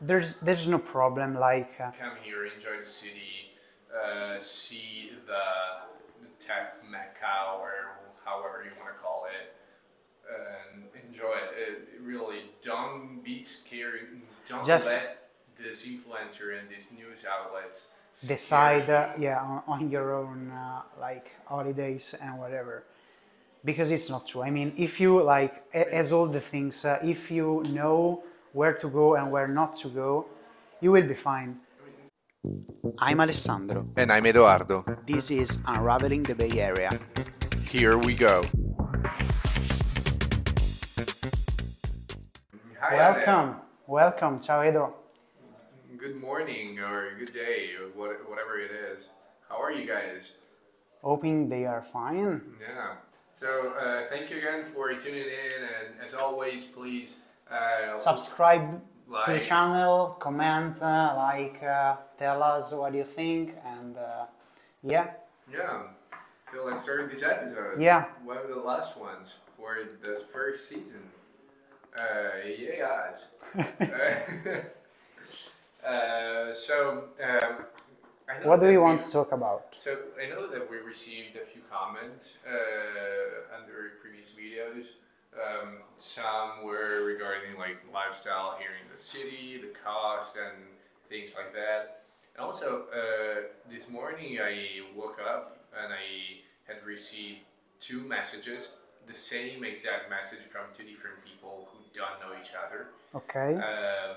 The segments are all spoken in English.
there's there's no problem like uh, come here, enjoy the city, uh, see the, the tech mecca or however you want to call it, and enjoy it. it. Really, don't be scared. Don't Just- let this influencer and these news outlets decide uh, yeah on, on your own uh, like holidays and whatever because it's not true i mean if you like a- as all the things uh, if you know where to go and where not to go you will be fine i'm alessandro And I'm Edoardo. this is unraveling the bay area Here we go. Hi, welcome welcome ciao edo Good morning or good day or whatever it is. How are you guys? hoping they are fine Yeah. So uh, thank you again for tuning in, and as always, please uh, subscribe to the channel comment uh, like uh, tell us what you think and uh, yeah Yeah. So let's start this episode. Yeah. One of the last ones for this first season. Uh, yes. uh, so, um, I know What do we want to talk about? So I know that we received a few comments uh, under previous videos. Um, some were regarding like lifestyle here in the city, the cost, and things like that. And also, uh, this morning I woke up and I had received two messages, the same exact message from two different people who don't know each other Okay. um,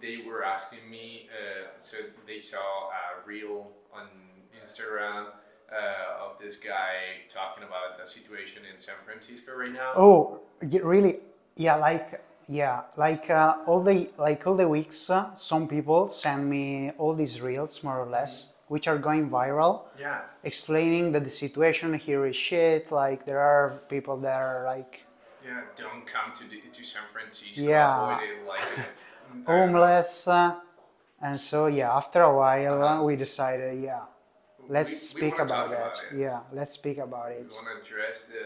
they were asking me, uh, so they saw a reel on Instagram uh, of this guy talking about the situation in San Francisco right now. Oh, really? Yeah, like yeah, like uh, all the like all the weeks, uh, some people send me all these reels, more or less, which are going viral, Yeah, explaining that the situation here is shit. Like there are people that are like yeah. Don't come to the, to San Francisco. Yeah. Avoid like uh, homeless, uh, and so yeah. After a while, uh, we decided, yeah, let's we- we speak about, talk it. it. Yeah, let's speak about it. We want to address the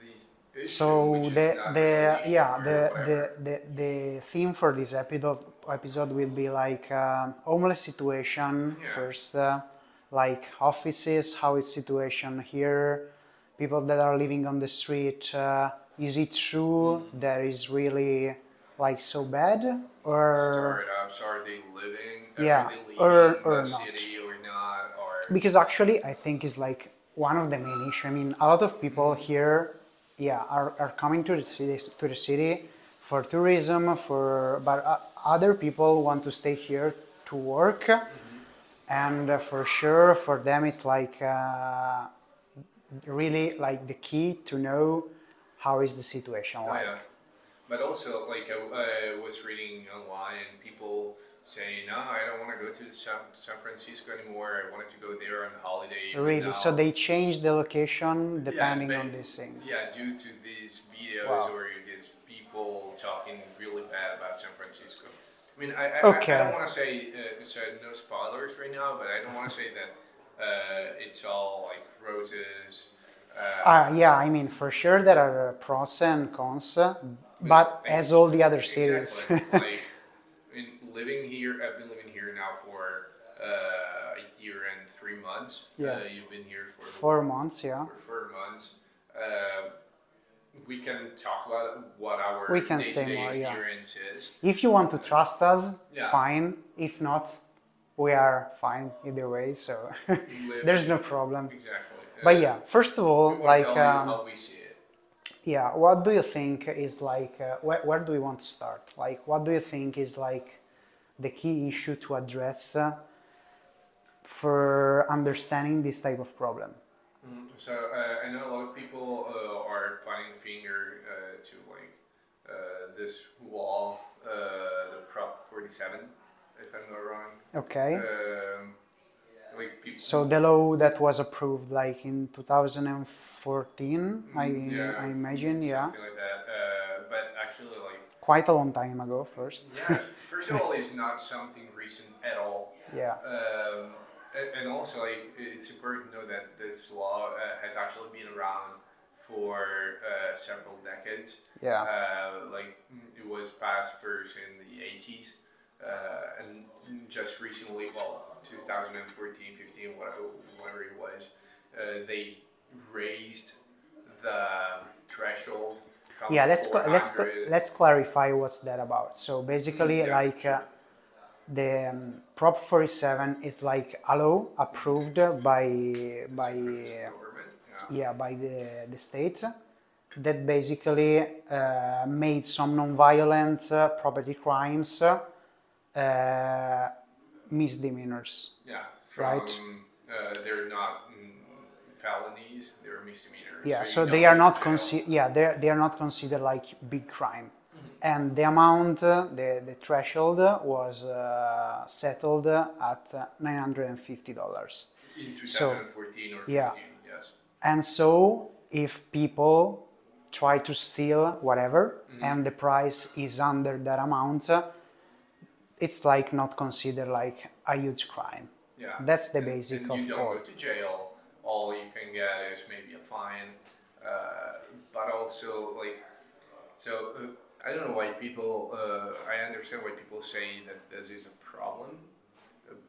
these issues. So the the yeah the, the the the theme for this episode episode will be like um, homeless situation Yeah. first, uh, like offices, how is situation here, people that are living on the street. Uh, is it true Mm. that is really like so bad or startups are they living? Yeah, or- or not. city? Or because actually I think is like one of the main issue. I mean, a lot of people here, yeah, are, are coming to the city to the city for tourism, for but uh, other people want to stay here to work, and uh, for sure for them it's like uh, really like the key to know how is the situation Oh, like. yeah. But also, like, I, I was reading online, people saying, no, I don't want to go to San, San Francisco anymore. I wanted to go there on holiday. Really, so they change the location Yeah, depending but- on these things. Yeah, due to these videos Wow. or these people talking really bad about San Francisco. I mean, I, I, Okay. I, don't want to say, uh, so no spoilers right now, but I don't want to say that uh, it's all like roses. Uh, Uh, yeah, I mean, for sure there are pros and cons, but as all the other cities. Exactly. like, I living here, I've been living here now for uh, a year and three months. Yeah. Uh, you've been here for Four months, yeah. for four months. Uh, we can talk about what our We can say more, yeah. experience is. If you want to trust us, Yeah. fine. If not, we are fine either way, so there's no problem. Exactly. But Uh, yeah, first of all, like, um, how we see it. yeah, what do you think is like, uh, where, where do we want to start? Like, what do you think is like the key issue to address uh, for understanding this type of problem? So uh, I know a lot of people uh, are pointing finger uh, to like uh, this law, uh, the Prop 47, if I'm not wrong. Okay. Um, like people. So the law that was approved like in 2014, I, yeah, I imagine, yeah, like that. Uh, but actually, like, quite a long time ago. First, yeah, first of all, it's not something recent at all. yeah, Um, and also, like, it's important to know that this law uh, has actually been around for uh, several decades. yeah, Uh, like, it was passed first in the 80s, uh, and just recently, well, 2014, 15, whatever, whatever it was, uh, they raised the threshold. Yeah, let's cl- let's cl- let's clarify what's that about. So basically, Yeah, like uh, the um, Prop 47 is like a law approved by by. Yeah. yeah by the the state that basically uh, made some non-violent uh, property crimes uh, misdemeanors. Yeah, from, Right. Uh, they're not felonies; they're misdemeanors. Yeah, so they are not considered. Yeah, they they are not considered like big crime, and the amount, uh, the the threshold was uh, settled at uh, nine hundred and fifty dollars. in so- 2014 or 15. yeah. Yes. And so, if people try to steal whatever, Mm-hmm. and the price is under that amount, it's like not considered like a huge crime. Yeah. That's the And- basic and of you don't all. go to jail. All you can get is maybe a fine, uh, but also like, so uh, I don't know why people. Uh, I understand why people say that this is a problem,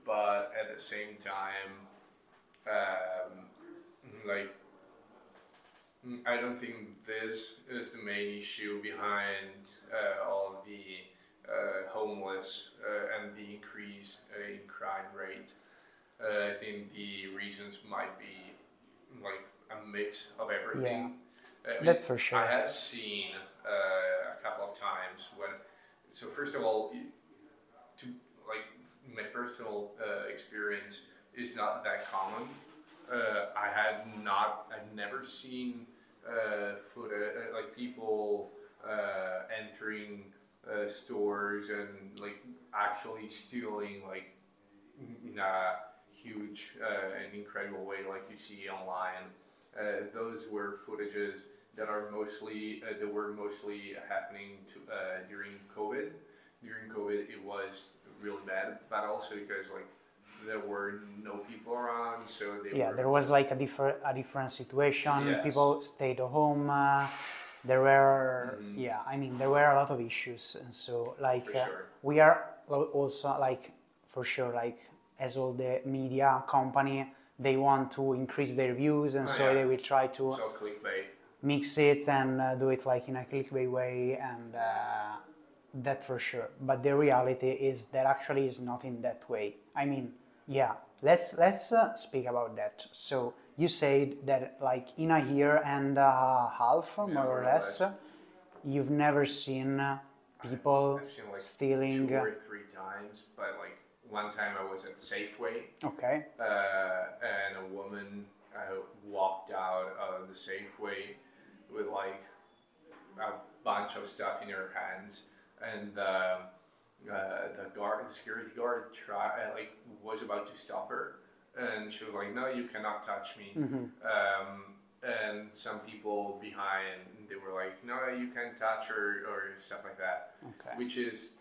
but at the same time, um, like. I don't think this is the main issue behind uh, all the uh, homeless uh, and the increase uh, in crime rate. Uh, I think the reasons might be like a mix of everything. Uh, I mean, for sure. I have seen uh, a couple of times when. So first of all, to like my personal uh, experience is not that common. Uh, I had not. I've never seen uh, footage uh, like people uh, entering uh, stores and like actually stealing like a huge uh, and incredible way like you see online. Uh, those were footages that are mostly uh, that were mostly happening to, uh, during COVID. During COVID, it was really bad, but also because like there were no people around, so they Yeah, there was like a different a different situation. Yes. People stayed at home. Uh, there were Mm-hmm. yeah, I mean there were a lot of issues, and so like uh, sure. we are also like for sure like as all the media company they want to increase their views, and Oh, so yeah. they will try to so mix it and uh, do it like in a clickbait way and uh, that for sure but the reality is that actually is not in that way i mean yeah let's let's uh, speak about that so you said that like in a year and a half more more or less less. you've never seen uh, people seen like stealing two or three times, but like one time I was at Safeway okay. uh, and a woman uh, walked out of the Safeway with like a bunch of stuff in her hands, and the uh, the guard, the security guard, try uh, like was about to stop her, and she was like, "No, you cannot touch me." Um, and some people behind, they were like, "No, you can't touch her," or stuff like that, Okay. which is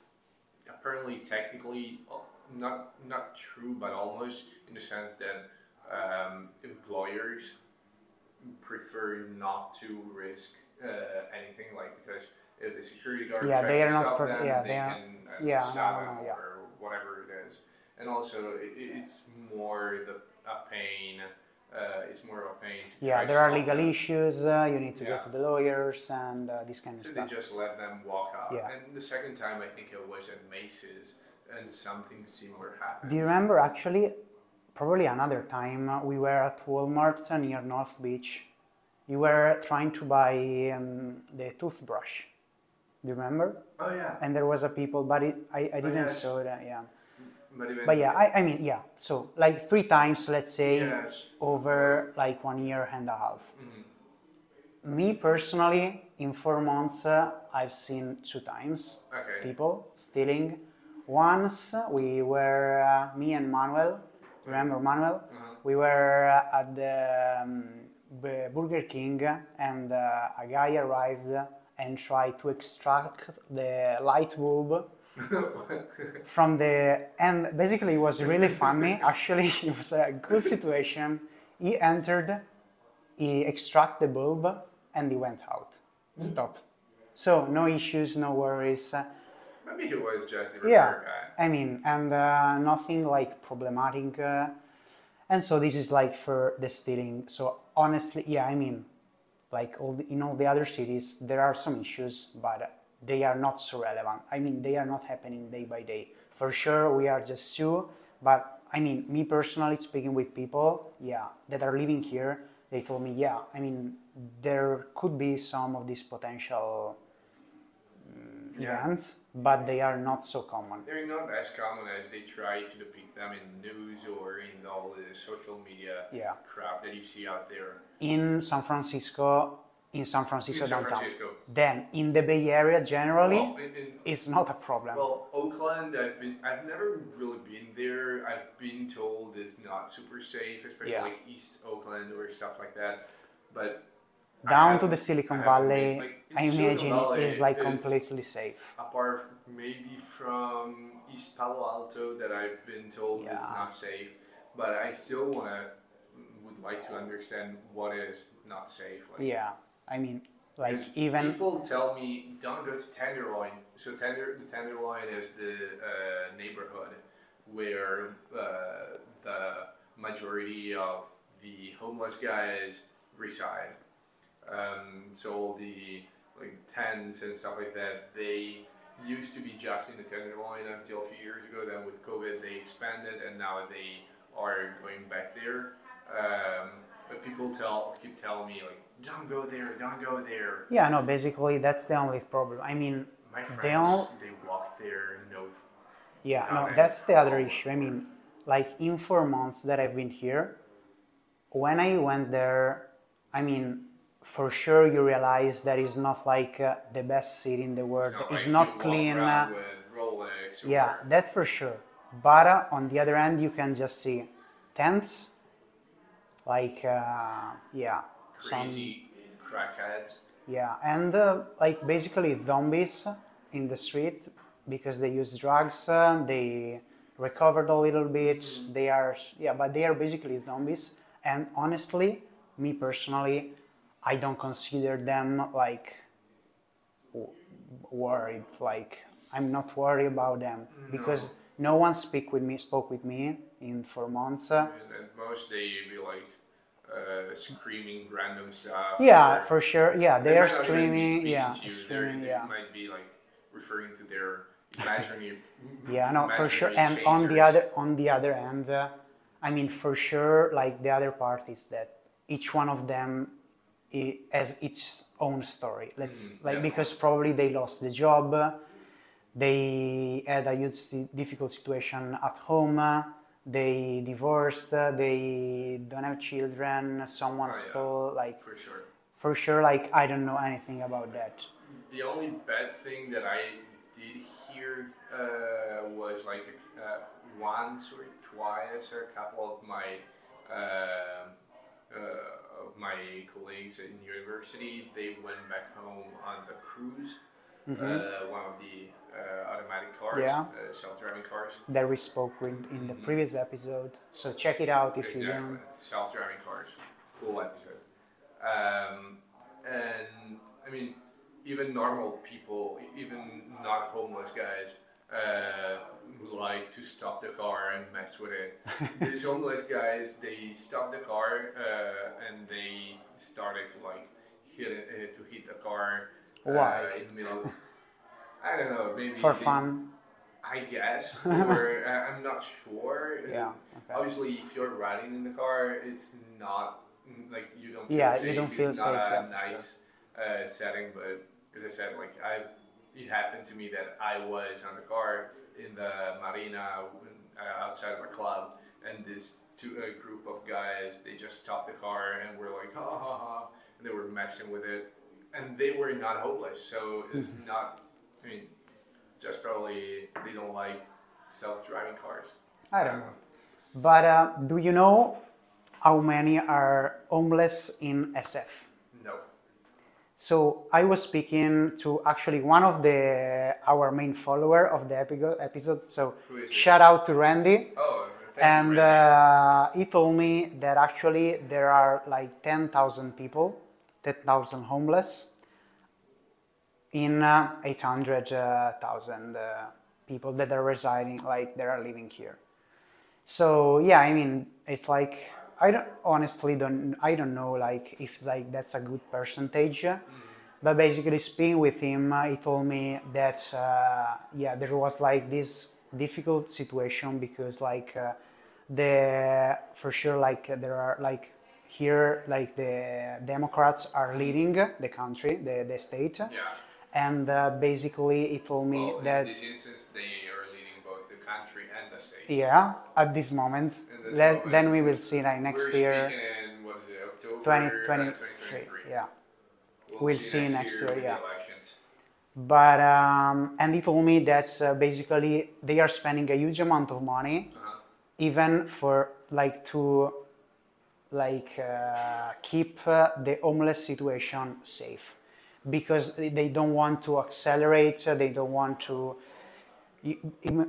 apparently technically uh, not not true, but almost in the sense that um, employers prefer not to risk uh, anything, like because if the security guard Yeah, tries they to stop them, yeah, they, they are- can uh, yeah, no, stop no, them yeah. or whatever it is. And also, it, it's more the a pain. Uh, it's more of a pain. To yeah there are legal them. issues uh, you need to Yeah. go to the lawyers and uh, this kind of So they just let them walk out. Yeah. And the second time, I think it was at Macy's, and something similar happened. Do you remember actually, probably another time uh, we were at Walmart uh, near North Beach. You were trying to buy um, the toothbrush. Do you remember? oh yeah. And there was a people, but it, I, I didn't yes. saw that. Yeah. But, But yeah, I, I mean yeah. So like three times, let's say, Yes. over like one year and a half. Mm-hmm. Me personally, in four months, uh, I've seen two times Okay. people stealing. Once we were, uh, me and Manuel, remember Manuel? Uh-huh. We were uh, at the um, B- Burger King and uh, a guy arrived and tried to extract the light bulb from the and basically it was really funny. Actually it was a good situation. He entered he extracted the bulb and he went out. Stop so no issues no worries Maybe it was just a yeah. guy. i mean and uh, nothing like problematic uh, and so this is like for the stealing. So honestly yeah i mean like all the, in all the other cities there are some issues but they are not so relevant. I mean they are not happening day by day. For sure we are just two but i mean me personally speaking with people yeah that are living here they told me yeah i mean there could be some of these potential Yeah. events but they are not so common They're not as common as they try to depict them in news or in all the social media Yeah. crap that you see out there. in San Francisco, in San Francisco In San downtown. Francisco. Then in the Bay Area generally, Well, in, in, it's not a problem. well, Oakland, I've been, I've never really been there. I've been told it's not super safe, especially Yeah. like East Oakland or stuff like that. But Down to the Silicon Valley, been- like, I imagine Valley, is like completely safe. apart maybe from East Palo Alto that I've been told is not safe, but I still wanna would like to understand what is not safe. Like, Yeah, I mean, like even people tell me don't go to Tenderloin. So Tender the Tenderloin is the uh, neighborhood where uh, the majority of the homeless guys reside. Um, so all the like tents and stuff like that, they used to be just in the Tenderloin until a few years ago. Then with COVID, they expanded, and now they are going back there. Um, but people tell keep telling me like, don't go there, don't go there. yeah, no, basically that's the only problem. I mean, My They friends, all- they walk there, no, yeah, no, that's the other issue. I mean, like in four months that I've been here, when I went there, I mean, for sure you realize that it's not like uh, the best city in the world. it's not, It's like not clean. uh, with Rolex or Yeah, that's for sure. But uh, on the other end, you can just see tents, like uh, yeah, some crazy crackheads. yeah, and uh, like basically zombies in the street because they use drugs. Uh, they recovered a little bit. They are yeah, but they are basically zombies. And honestly, me personally, I don't consider them like worried. Like I'm not worried about them because no one speak with me spoke with me in four months. And at most they be like uh, screaming random stuff. yeah, or- for sure. Yeah, they, are not even be screaming. Yeah. Screaming. They Yeah. might be like referring to their imaginary. Yeah, no, for sure. And imaginary on the other on the other end, uh, I mean, for sure, like the other part is that each one of them i- has its own story. Let's Mhm, like yeah. because probably they lost the job, they had a huge difficult situation at home. They divorced. They don't have children. Someone Oh, yeah. stole. Like for sure. for sure, like I don't know anything about that. The only bad thing that I did hear uh, was like uh, once or twice, or a couple of my uh, uh, of my colleagues in university, they went back home on the cruise, uh, one of the uh, automatic cars, Yeah. uh, self-driving cars. That we spoke with in the previous episode. So check it out if you exactly. don't. Self-driving cars. Cool episode. Um, and I mean, even normal people, even not homeless guys, uh, like to stop the car and mess with it. These homeless guys, they stopped the car uh, and they started to like hit it, uh, to hit the car. Why? Uh, in the middle. I don't know. Maybe For they- fun. I guess, or uh, I'm not sure. Yeah, okay. Obviously, if you're riding in the car, it's not like you don't. Feel Yeah, safe. you don't it's feel not safe, a yeah, nice uh, setting, but as I said, like I, it happened to me that I was on the car in the marina uh, outside of a club, and this two a group of guys they just stopped the car and were like ha ha ha, and they were messing with it, and they were not homeless, so it's Mm-hmm. not. I mean, just probably they don't like self-driving cars. I don't know. But uh, do you know how many are homeless in SF? So I was speaking to actually one of the our main follower of the episode. So Who is it? shout out to Randy. Oh, and you, Randy. uh, he told me that actually there are like 10,000 people, 10,000 homeless. in uh, 800,000 uh, people that are residing, like they are living here. So yeah, I mean, it's like I don't honestly don't I don't know like if like that's a good percentage, but basically speaking with him, uh, he told me that uh, yeah, there was like this difficult situation because like uh, the for sure like there are like here like the Democrats are leading the country, the the state, Yeah. and uh, basically he told me Well, that in this instance, they are leading both the yeah at this moment, this moment. then we will see like next year. in what is it, October 2023 uh, yeah We'll, We'll see next year, with yeah. But um, and he told me that uh, basically they are spending a huge amount of money Uh-huh. even for like to like uh, keep uh, the homeless situation safe because they don't want to accelerate they don't want to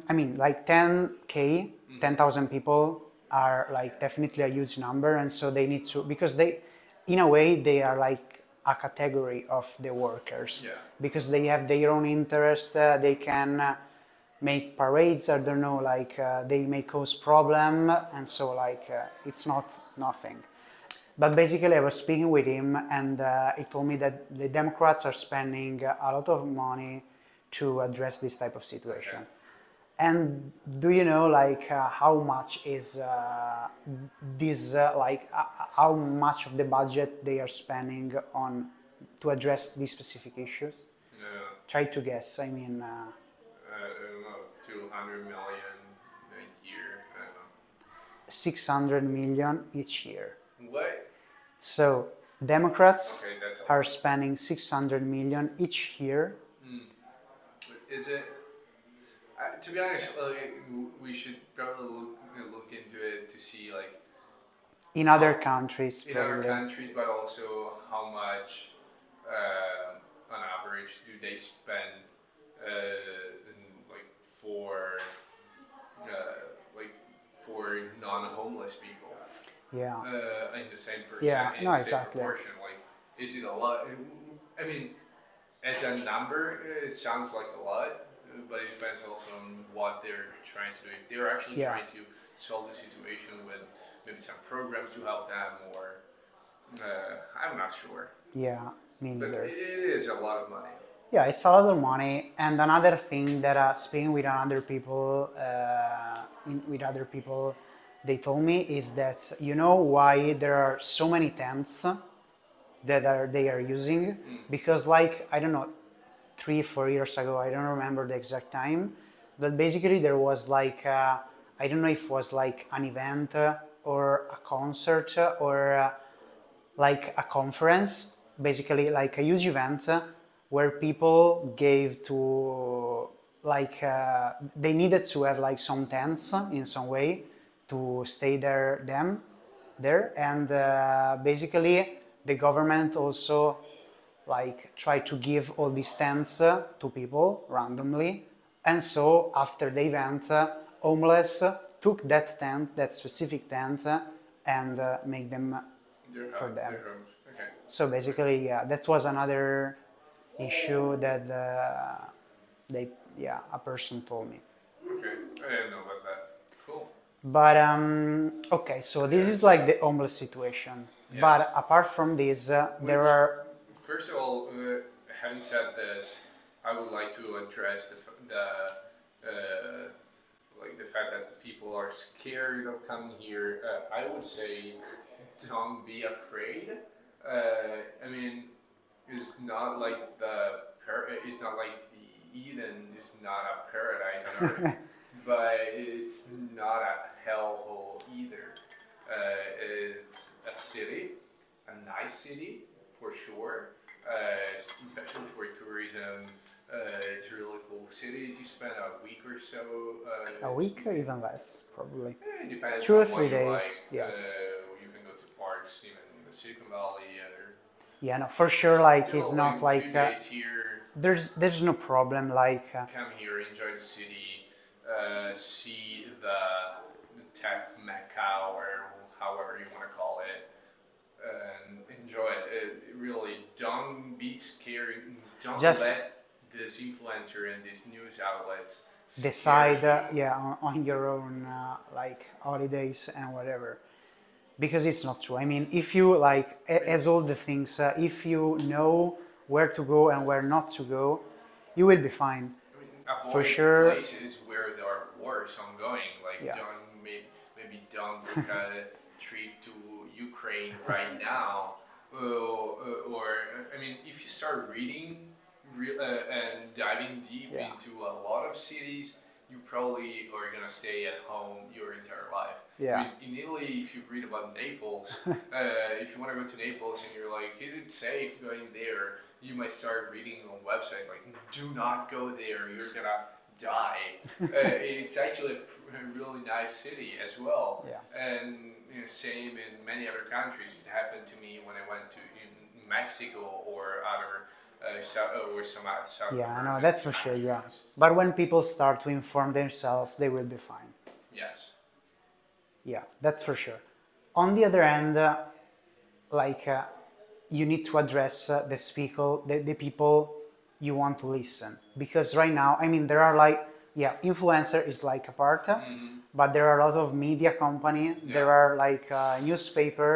i mean like 10k 10000 people are like definitely a huge number and so they need to because they in a way they are like a category of the workers Yeah. because they have their own interest uh, they can uh, make parades i don't know like uh, they may cause problem and so like uh, it's not nothing but basically i was speaking with him and uh, he told me that the democrats are spending a lot of money to address this type of situation and do you know like uh, how much is uh, this uh, like uh, how much of the budget they are spending on to address these specific issues Yeah. try to guess i mean uh, Uh, I don't know, 200 million a year. I don't know. 600 million each year What? so democrats Okay, are spending 600 million each year Is it? Uh, to be honest, like, we should probably look, look into it to see like in other countries in other countries, but also how much uh, on average do they spend uh, in, like for uh, like for non-homeless people yeah uh, in the same percent Yeah, no, exactly. proportion. Like, is it a lot? I mean, as a number, it sounds like a lot, but it depends also on what they're trying to do. If they're actually Yeah. trying to solve the situation with maybe some programs to help them, or uh, I'm not sure. yeah me But neither it it is a lot of money. Yeah, it's a lot of money. And another thing that uh, speaking with other people, uh, in, with other people, they told me is that you know why there are so many tents that are they are using because like I don't know, three four years ago I don't remember the exact time, but basically there was like uh, I don't know if it was like an event uh, or a concert uh, or. Like a conference, basically like a huge event where people gave to like uh, they needed to have like some tents in some way to stay there them there and basically the government also like try to give all these tents uh, to people randomly and so after the event uh, homeless uh, took that tent that specific tent uh, and uh, make them Their For them. Okay. so basically, yeah, that was another issue that uh, they, yeah, a person told me. Okay. I didn't know about that. Cool. But um, okay, so this is like the homeless situation. Yes. But apart from this, uh, there Which- are First of all, uh, having said this, I would like to address the, the uh, like the fact that people are scared of coming here. Uh, I would say, don't be afraid. Uh, I mean, it's not like the it's not like the Eden is not a paradise on earth, but it's not a hellhole either. Uh, it's a city, a nice city for sure, uh, especially for tourism. Uh, it's a really cool city You spend a week or so. Uh, a week, or even less, probably. It depends Two or three days, like. yeah. Uh, you can go to parks, even in the Silicon Valley. Yeah, no, for sure. Like it's not like uh, here. there's there's no problem. Like uh, come here, enjoy the city, uh, see the, the tech mecca or however you want to call it, and enjoy it. it. Really, don't be scared. Don't Just- let this influencer and these news outlets decide uh, yeah on, on your own uh, like holidays and whatever because it's not true i mean if you like as all the things uh, if you know where to go and where not to go you will be fine I mean, For sure. places where there are wars ongoing. Like Yeah. don't maybe, maybe don't book a trip to Ukraine right now. Uh, or I mean, if you start reading re- uh, and diving deep Yeah. into a lot of cities, you probably are gonna stay at home your entire life. Yeah. I mean, in Italy, if you read about Naples, uh, if you want to go to Naples and you're like, is it safe going there? You might start reading on website like, do not go there. You're gonna die. uh, it's actually a really nice city as well. Yeah. And you know, same in many other countries. It happened to me when I went to in Mexico or other. Uh, South, or some out- South yeah i know that's for sure yeah but when people start to inform themselves they will be fine Yes. Yeah, that's for sure. On the other hand, uh, like uh, you need to address uh, the speaker, the, the people you want to listen, because right now, I mean, there are like yeah, influencer is like a part, uh, but there are a lot of media company. There are like uh, newspaper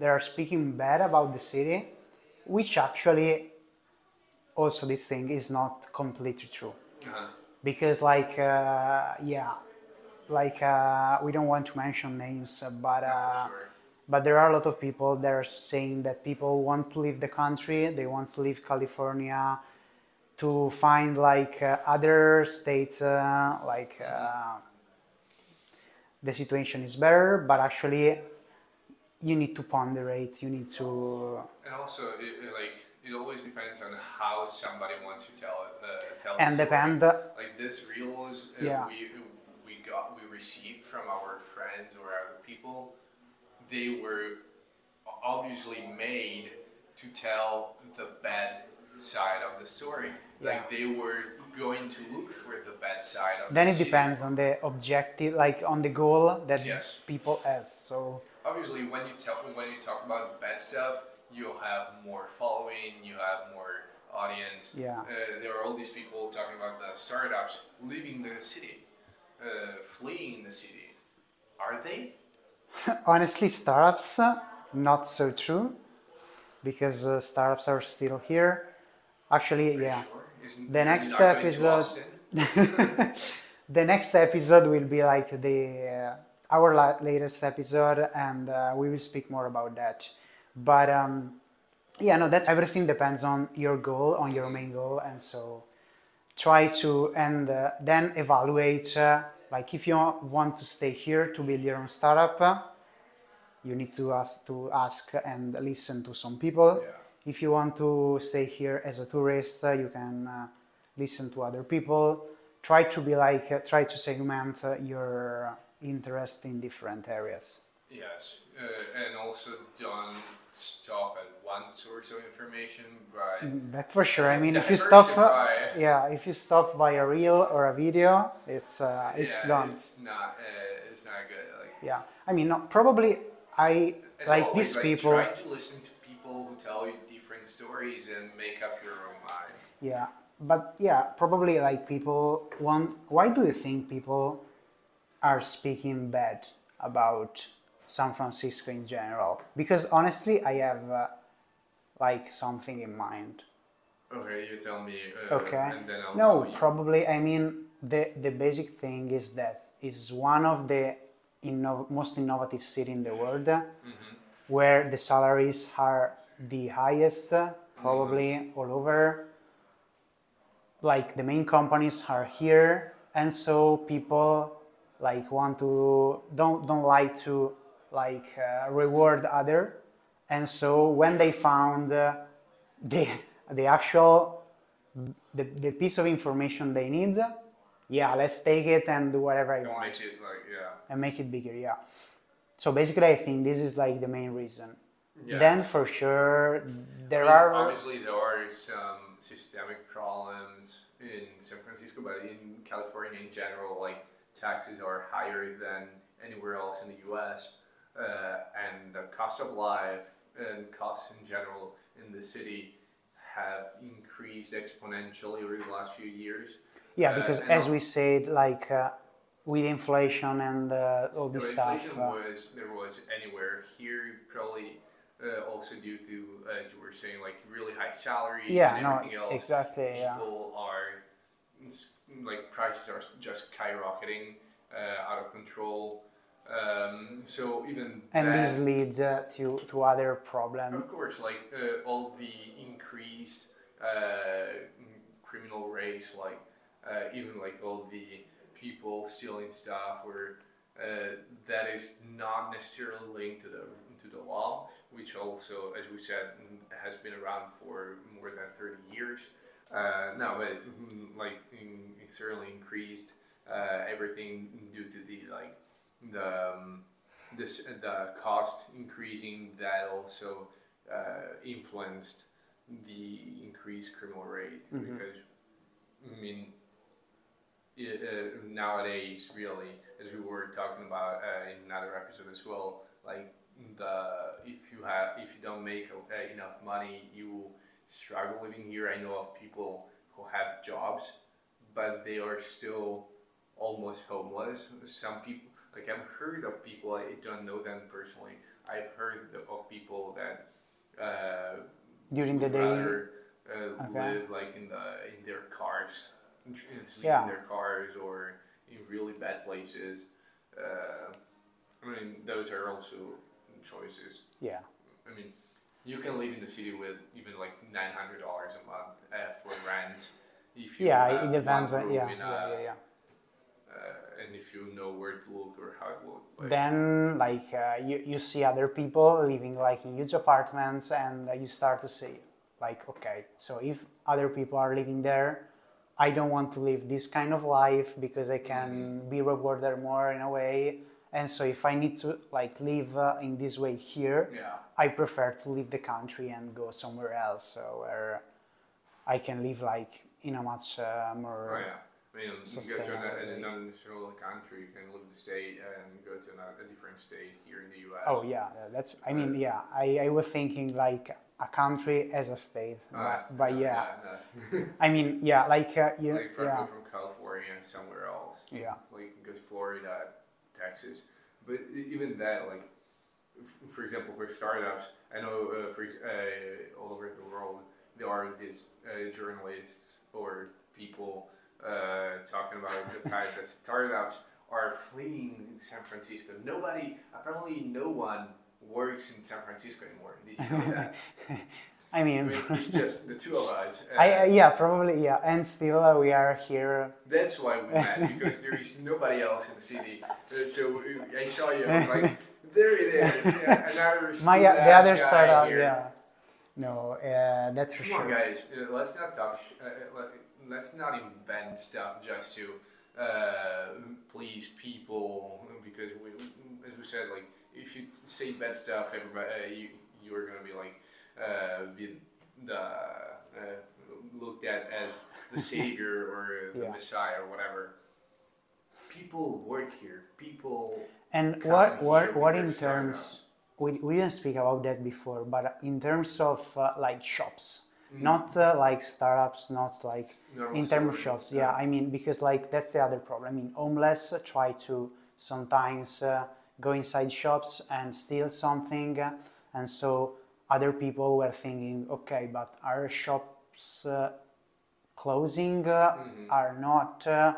that are speaking bad about the city, which actually also this thing is not completely true Uh-huh. because like uh, yeah like uh, we don't want to mention names uh, but uh, sure. but there are a lot of people that are saying that people want to leave the country they want to leave california to find like uh, other states uh, like uh, the situation is better but actually you need to ponderate you need to And also, it, it, like it always depends on how somebody wants to tell it. Uh, tell and depend Like this reels uh, Yeah. we we got we received from our friends or other people, they were obviously made to tell the bad side of the story. Like Yeah. they were going to look for the bad side of. then the it city. depends on the objective like on the goal that Yes. people have so obviously when you talk when you talk about bad stuff you'll have more following you have more audience Yeah. uh, there are all these people talking about the startups leaving the city uh, fleeing the city are they honestly startups not so true because uh, startups are still here actually yeah Sure. The next not going to episode- the next episode will be like the uh, our la- latest episode and uh, we will speak more about that. But um, yeah no that everything depends on your goal on your main goal. And so try to and uh, then evaluate uh, like if you want to stay here to build your own startup you need to ask to ask and listen to some people. Yeah. If you want to stay here as a tourist uh, you can uh, listen to other people. Try to be like uh, try to segment uh, your interest in different areas. Yes uh, and also don't stop at one source of information but that for sure. I mean if you stop yeah if you stop by a reel or a video it's uh, it's yeah, done. it's not uh, it's not good like yeah. I mean no, probably i like always, these like, people Try to listen to people who tell you stories and make up your own mind. Yeah, but yeah, probably like people want. Why do you think people are speaking bad about San Francisco in general? Because honestly, I have uh, like something in mind. Okay, you tell me. Uh, Okay. And then I'll No, probably. I mean, the the basic thing is that is one of the inno- most innovative city in the world, Mm-hmm. where the salaries are the highest, uh, probably Mm-hmm. all over. Like the main companies are here, and so people like want to don't don't like to like uh, reward other, and so when they found uh, the the actual the, the piece of information they need yeah let's take it and do whatever i want make it like yeah. and make it bigger yeah so basically i think this is like the main reason Yeah. then for sure there I mean, are obviously there are some systemic problems in San Francisco, but in California in general, like taxes are higher than anywhere else in the U.S. Uh, and the cost of life and costs in general in the city have increased exponentially over the last few years. Yeah, Uh, because and as we said, like uh, with inflation and uh, all this stuff. uh, was there was anywhere here probably uh, also due to as you were saying like really high salaries yeah, and no, everything else. exactly. Yeah. People are like prices are just skyrocketing uh, out of control. Um, so even And that, this leads uh, to to other problems. Of course, like uh, all the increased uh, criminal rates, like uh, even like all the people stealing stuff, or uh, that is not necessarily linked to the to the law, which also, as we said, mm, has been around for more than thirty years. Uh, no, but mm, like in, it certainly increased uh, everything due to the like the um, this the cost increasing that also uh, influenced the increased criminal rate because I mean it, uh, nowadays really as we were talking about uh, in another episode as well like the if you have if you don't make uh, enough money you struggle living here. I know of people who have jobs but they are still almost homeless. Some people like I've heard of people I don't know them personally. I've heard of people that uh, During the would day, uh, Okay. live like in the in their cars and sleep Yeah. in their cars or in really bad places. Uh, I mean those are also choices yeah, I mean you can live in the city with even like nine hundred dollars a month uh, for rent if you yeah, it depends. On, yeah, yeah, yeah, yeah. uh, and if you know where to look or how to look like, Then, like, uh, you, you see other people living like in huge apartments, and you start to see, like, okay, so if other people are living there, I don't want to live this kind of life because I can be rewarded more in a way. And so, if I need to like live uh, in this way here, yeah I prefer to leave the country and go somewhere else, so where I can live like in a much uh, more. Oh yeah. I mean, you go to Sustainable, an, non-national country, you can leave the state and go to another, a different state here in the U.S. Oh yeah, that's. I mean, yeah. I, I was thinking like a country as a state, Uh, but, but yeah. no. I mean, yeah, like uh, you, like from, yeah, from California somewhere else. Yeah. Like go to Florida, Texas, but even that, like, f- for example, for startups, I know uh, for uh, all over the world there are these uh, journalists or people uh, talking about the fact that startups are fleeing San Francisco. Nobody, apparently, no one works in San Francisco anymore. Did you know that? I mean, it's just the two of us. I, uh, yeah, probably yeah, and still uh, we are here. That's why we met because there is nobody else in the city. Uh, so uh, I saw you. I was like, there it is. Yeah, another My uh, the other startup, here. yeah. No, uh, that's for Come on, sure. guys. Uh, let's not talk. Sh- uh, uh, let- let's not invent stuff just to uh, please people because we, as we said, like if you say bad stuff, everybody uh, you you are gonna be like uh, be the uh, looked at as the savior or the Yeah. messiah or whatever. People work here. People. And what what what in terms we, we didn't speak about that before, but in terms of uh, like shops, not uh, like startups, not like Normal in terms of shops. yeah. Yeah, I mean because like that's the other problem. I mean, homeless try to sometimes uh, go inside shops and steal something, and so other people were thinking, okay, but are shops uh, closing? Uh, Are not? Uh,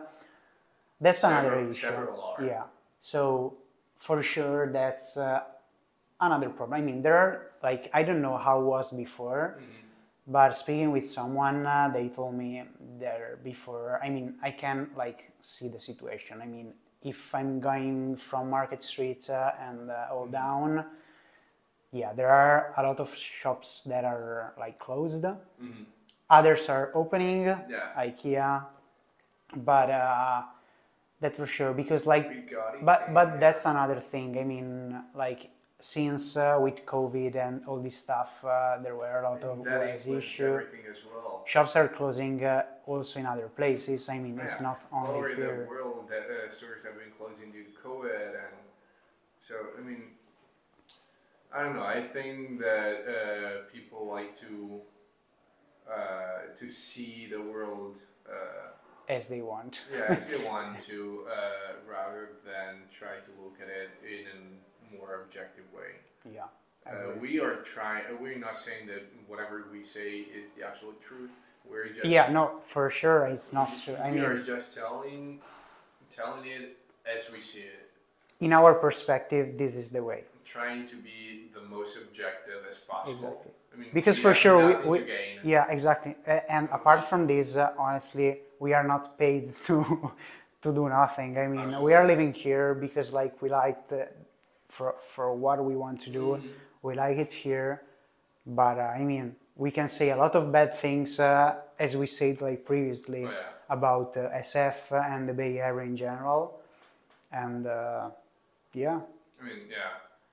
that's another issue. several. Yeah. So for sure that's uh, another problem. I mean, there are like I don't know how it was before, but speaking with someone, uh, they told me there before. I mean, I can like see the situation. I mean, if I'm going from Market Street uh, and uh, all down, yeah, there are a lot of shops that are like closed. Others are opening, Yeah. IKEA, but uh, that's for sure because like but but that's another thing. I mean, like since uh, with COVID and all this stuff, uh, there were a lot of that ways issue. well. Shops are closing uh, also in other places. I mean, it's Yeah. not all only over here. the world that uh, stores have been closing due to COVID, and so I mean, I don't know. I think that uh, people like to uh, to see the world uh, as they want. Yeah, I still want to uh, rather than try to look at it in a more objective way. yeah. Uh, we are trying. uh, We're not saying that whatever we say is the absolute truth. We're just Yeah, no, for sure, it's not true. I we are just telling telling it as we see it, in our perspective, this is the way. Trying to be the most objective as possible. Exactly. I mean, Because for sure, we, we gain. yeah, exactly. And apart from this, uh, honestly, we are not paid to to do nothing. I mean, we are living here because like we like the for for what we want to do. Mm-hmm. We like it here, but uh, I mean, we can say a lot of bad things uh, as we said like previously Oh, yeah. about uh, SF and the Bay Area in general, and uh, yeah, I mean, yeah,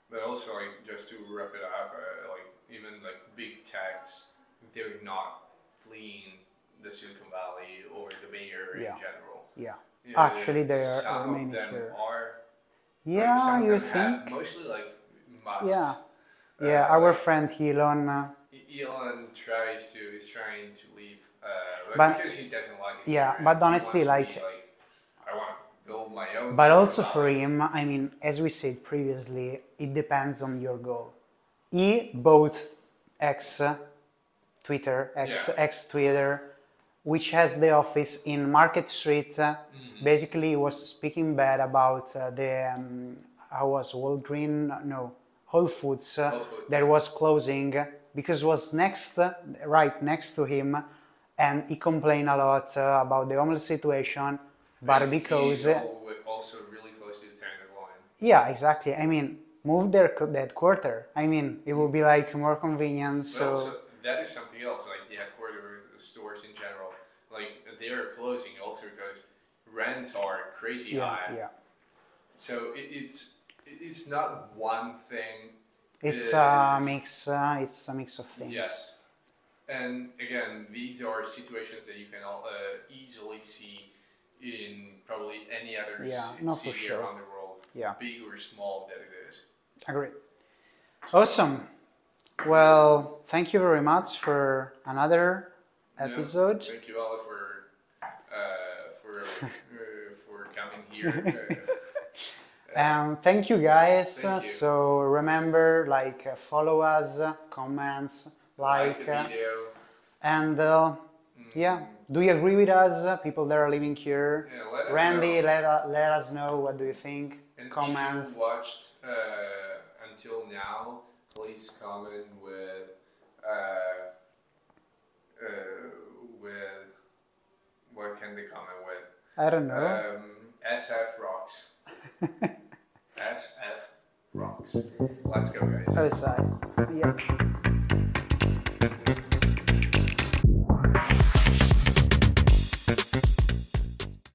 but also like just to wrap it up, uh, like even like big techs, they're not fleeing the Silicon Valley or the Bay Area Yeah. in general. yeah. Yeah, Actually, they are some of them here. are. like, Yeah, of you them think? have mostly like musts. Yeah. Yeah, Uh, our like, friend Elon. Uh, Elon tries to is trying to leave, uh, like, But- because he doesn't like it. yeah, but honestly, like- be, I want to build my own. But also for him, I mean, as we said previously, it depends on your goal. He bought X, Twitter, X, Yeah. X Twitter, which has the office in Market Street. Uh, Mm-hmm. Basically, he was speaking bad about uh, the um, how was Walgreen? No, Whole Foods uh, Whole Foods. that was closing because it was next, uh, right next to him, and he complained a lot uh, about the homeless situation. But And because he's uh, al- also really close to the line. yeah, exactly. I mean, move their co- that quarter. I mean, it would be like more convenient. But So also, that is something else, like the headquarters stores in general. Like, they are closing also because rents are crazy yeah, high. yeah. So it, it's it's not one thing. It's a mix. Uh, it's a mix of things. Yes. And again, these are situations that you can all, uh, easily see in probably any other Yeah, for city sure. around the world, Yeah, big or small that it is. agreed. Awesome. Well, thank you very much for another Yeah, episode. Thank you all for uh, for uh, for coming here. Uh, Um, thank you guys. Thank you. So remember, like, uh, follow us, comments, like, the uh, video. and uh, yeah. Do you agree with us, people that are living here? Yeah, let Randy, let, uh, let us know what do you think. And comment. if you watched uh, until now, please comment with uh, uh, with what can they comment with? I don't know. Um, SF rocks. SF rocks. Let's go, guys. Outside. Yeah.